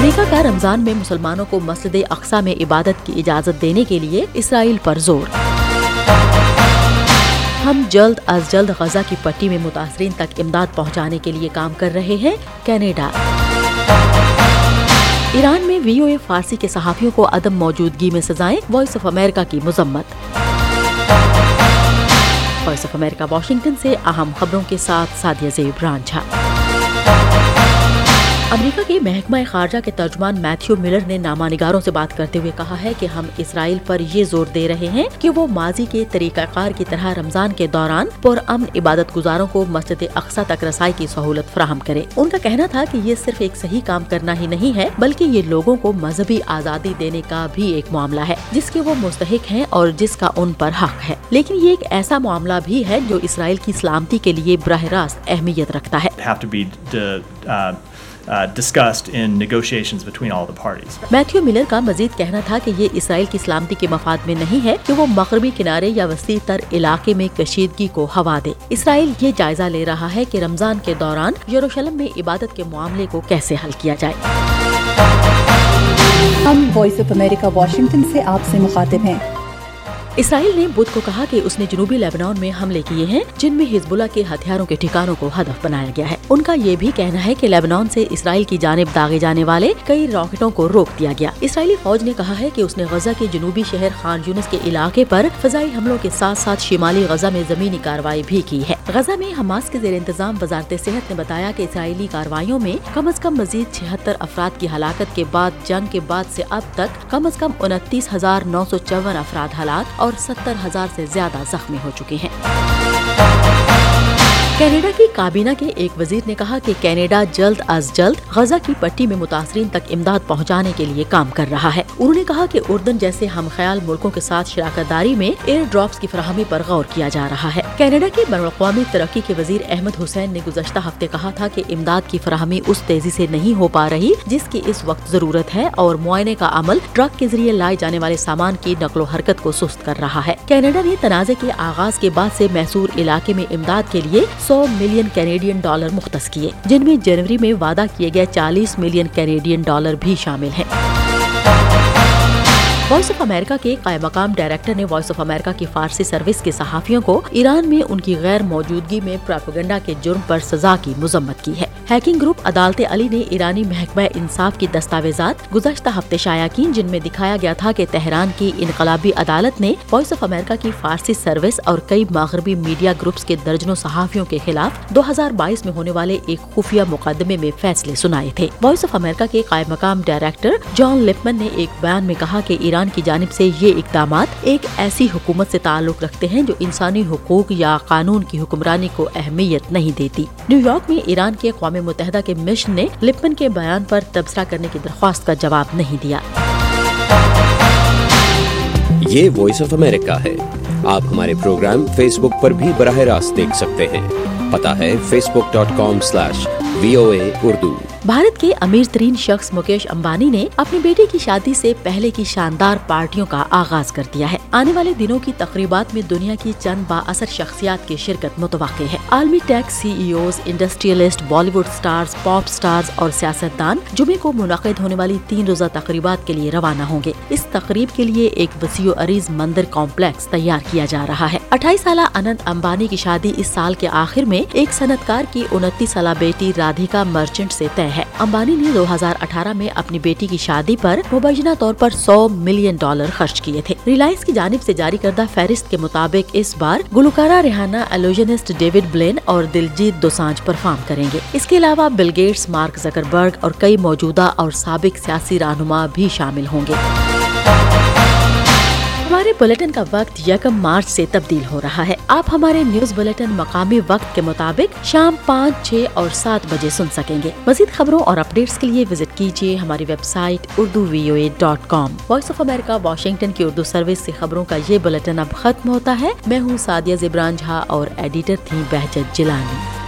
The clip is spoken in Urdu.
امریکہ کا رمضان میں مسلمانوں کو مسجد اقسا میں عبادت کی اجازت دینے کے لیے اسرائیل پر زور۔ ہم جلد از جلد غزہ کی پٹی میں متاثرین تک امداد پہنچانے کے لیے کام کر رہے ہیں کینیڈا۔ ایران میں وی او اے فارسی کے صحافیوں کو عدم موجودگی میں سزائیں، وائس آف امریکہ کی مذمت۔ وائس آف امریکہ، واشنگٹن سے اہم خبروں کے ساتھ سادیہ زیب رانجھا۔ امریکہ کے محکمہ خارجہ کے ترجمان میتھیو ملر نے نامہ نگاروں سے بات کرتے ہوئے کہا ہے کہ ہم اسرائیل پر یہ زور دے رہے ہیں کہ وہ ماضی کے طریقہ کار کی طرح رمضان کے دوران پر امن عبادت گزاروں کو مسجد اقسا تک رسائی کی سہولت فراہم کرے۔ ان کا کہنا تھا کہ یہ صرف ایک صحیح کام کرنا ہی نہیں ہے، بلکہ یہ لوگوں کو مذہبی آزادی دینے کا بھی ایک معاملہ ہے، جس کے وہ مستحق ہیں اور جس کا ان پر حق ہے۔ لیکن یہ ایک ایسا معاملہ بھی ہے جو اسرائیل کی سلامتی کے لیے براہ راست اہمیت رکھتا ہے۔ Be uh, discussed in negotiations between all the parties. Matthew Miller کا مزید کہنا تھا کہ یہ اسرائیل کی سلامتی کے مفاد میں نہیں ہے کہ وہ مغربی کنارے یا وسیع تر علاقے میں کشیدگی کو ہوا دے۔ اسرائیل یہ جائزہ لے رہا ہے کہ رمضان کے دوران یروشلم میں عبادت کے معاملے کو کیسے حل کیا جائے۔ ہم وائس آف امریکہ واشنگٹن سے آپ سے مخاطب ہیں۔ اسرائیل نے بدھ کو کہا کہ اس نے جنوبی لیبنان میں حملے کیے ہیں، جن میں ہزب اللہ کے ہتھیاروں کے ٹھکانوں کو ہدف بنایا گیا ہے۔ ان کا یہ بھی کہنا ہے کہ لیبنان سے اسرائیل کی جانب داغے جانے والے کئی راکٹوں کو روک دیا گیا۔ اسرائیلی فوج نے کہا ہے کہ اس نے غزہ کے جنوبی شہر خان یونس کے علاقے پر فضائی حملوں کے ساتھ ساتھ شمالی غزہ میں زمینی کارروائی بھی کی ہے۔ غزہ میں حماس کے زیر انتظام وزارت صحت نے بتایا کہ اسرائیلی کارروائیوں میں کم از کم مزید چھہتر افراد کی ہلاکت کے بعد، جنگ کے بعد سے اب تک کم از کم انتیس ہزار نو سو چون افراد ہلاک اور ستر ہزار سے زیادہ زخمی ہو چکے ہیں۔ کینیڈا کی کابینہ کے ایک وزیر نے کہا کہ کینیڈا جلد از جلد غزہ کی پٹی میں متاثرین تک امداد پہنچانے کے لیے کام کر رہا ہے۔ انہوں نے کہا کہ اردن جیسے ہم خیال ملکوں کے ساتھ شراکت داری میں ایئر ڈراپس کی فراہمی پر غور کیا جا رہا ہے۔ کینیڈا کے بین الاقوامی ترقی کے وزیر احمد حسین نے گزشتہ ہفتے کہا تھا کہ امداد کی فراہمی اس تیزی سے نہیں ہو پا رہی جس کی اس وقت ضرورت ہے اور معائنے کا عمل ٹرک کے ذریعے لائے جانے والے سامان کی نقل و حرکت کو سست کر رہا ہے۔ کینیڈا نے تنازع کے آغاز کے بعد سے محصور علاقے میں امداد کے لیے سو ملین کینیڈین ڈالر مختص کیے، جن میں جنوری میں وعدہ کیے گئے چالیس ملین کینیڈین ڈالر بھی شامل ہیں۔ وائس آف امریکہ کے قائم مقام ڈائریکٹر نے وائس آف امریکہ کی فارسی سروس کے صحافیوں کو ایران میں ان کی غیر موجودگی میں پراپگنڈا کے جرم پر سزا کی مذمت کی ہے۔ ہیکنگ گروپ عدالت علی نے ایرانی محکمہ انصاف کی دستاویزات گزشتہ ہفتے شائع کی جن میں دکھایا گیا تھا کہ تہران کی انقلابی عدالت نے وائس آف امریکہ کی فارسی سروس اور کئی مغربی میڈیا گروپس کے درجنوں صحافیوں کے خلاف دو ہزار بائیس میں ہونے والے ایک خفیہ مقدمے میں فیصلے سنائے تھے۔ وائس آف امریکہ کے قائم مقام ڈائریکٹر جان لپمن نے ایک بیان میں کہا کہ ایران کی جانب سے یہ اقدامات ایک ایسی حکومت سے تعلق رکھتے ہیں جو انسانی حقوق یا قانون کی حکمرانی کو اہمیت نہیں دیتی۔ نیو یارک میں ایران کے اقوام متحدہ کے مشن نے لپمن کے بیان پر تبصرہ کرنے کی درخواست کا جواب نہیں دیا۔ یہ وائس آف امریکہ ہے۔ آپ ہمارے پروگرام فیس بک پر بھی براہ راست دیکھ سکتے ہیں۔ پتا ہے Facebook dot com slash V O A Urdu Bharat کے امیر ترین شخص مکیش امبانی نے اپنی بیٹی کی شادی سے پہلے کی شاندار پارٹیوں کا آغاز کر دیا ہے۔ آنے والے دنوں کی تقریبات میں دنیا کی چند با اثر شخصیات کی شرکت متوقع ہے۔ عالمی tech C E Os, industrialist Bollywood stars, pop stars اور سیاستدان جمعے کو منعقد ہونے والی تین روزہ تقریبات کے لیے روانہ ہوں گے۔ اس تقریب کے لیے ایک وسیع و عریض مندر کمپلیکس تیار کیا جا رہا ہے۔ اٹھائیس سالہ اننت امبانی کی شادی اس سال کے آخر میں ایک صنعت کار کی انتیس سالہ بیٹی رادھیکا مرچنٹ سے طے ہے۔ امبانی نے دو ہزار اٹھارہ میں اپنی بیٹی کی شادی پر مبینہ طور پر سو ملین ڈالر خرچ کیے تھے۔ ریلائنس کی جانب سے جاری کردہ فہرست کے مطابق اس بار گلوکارہ ریحانہ ایلوجنسٹ ڈیوڈ بلین اور دلجیت دوسانج پرفارم کریں گے۔ اس کے علاوہ بل گیٹس، مارک زکربرگ اور کئی موجودہ اور سابق سیاسی رہنما بھی شامل ہوں گے۔ ہمارے بلیٹن کا وقت یکم مارچ سے تبدیل ہو رہا ہے۔ آپ ہمارے نیوز بلیٹن مقامی وقت کے مطابق شام پانچ، چھ اور سات بجے سن سکیں گے۔ مزید خبروں اور اپڈیٹس کے لیے وزٹ کیجیے ہماری website Urdu V O A dot com. Voice of America, Washington کی اردو سروس سے خبروں کا یہ بلیٹن اب ختم ہوتا ہے۔ میں ہوں سادیہ زبران جھا اور ایڈیٹر تھی بہجت جلانی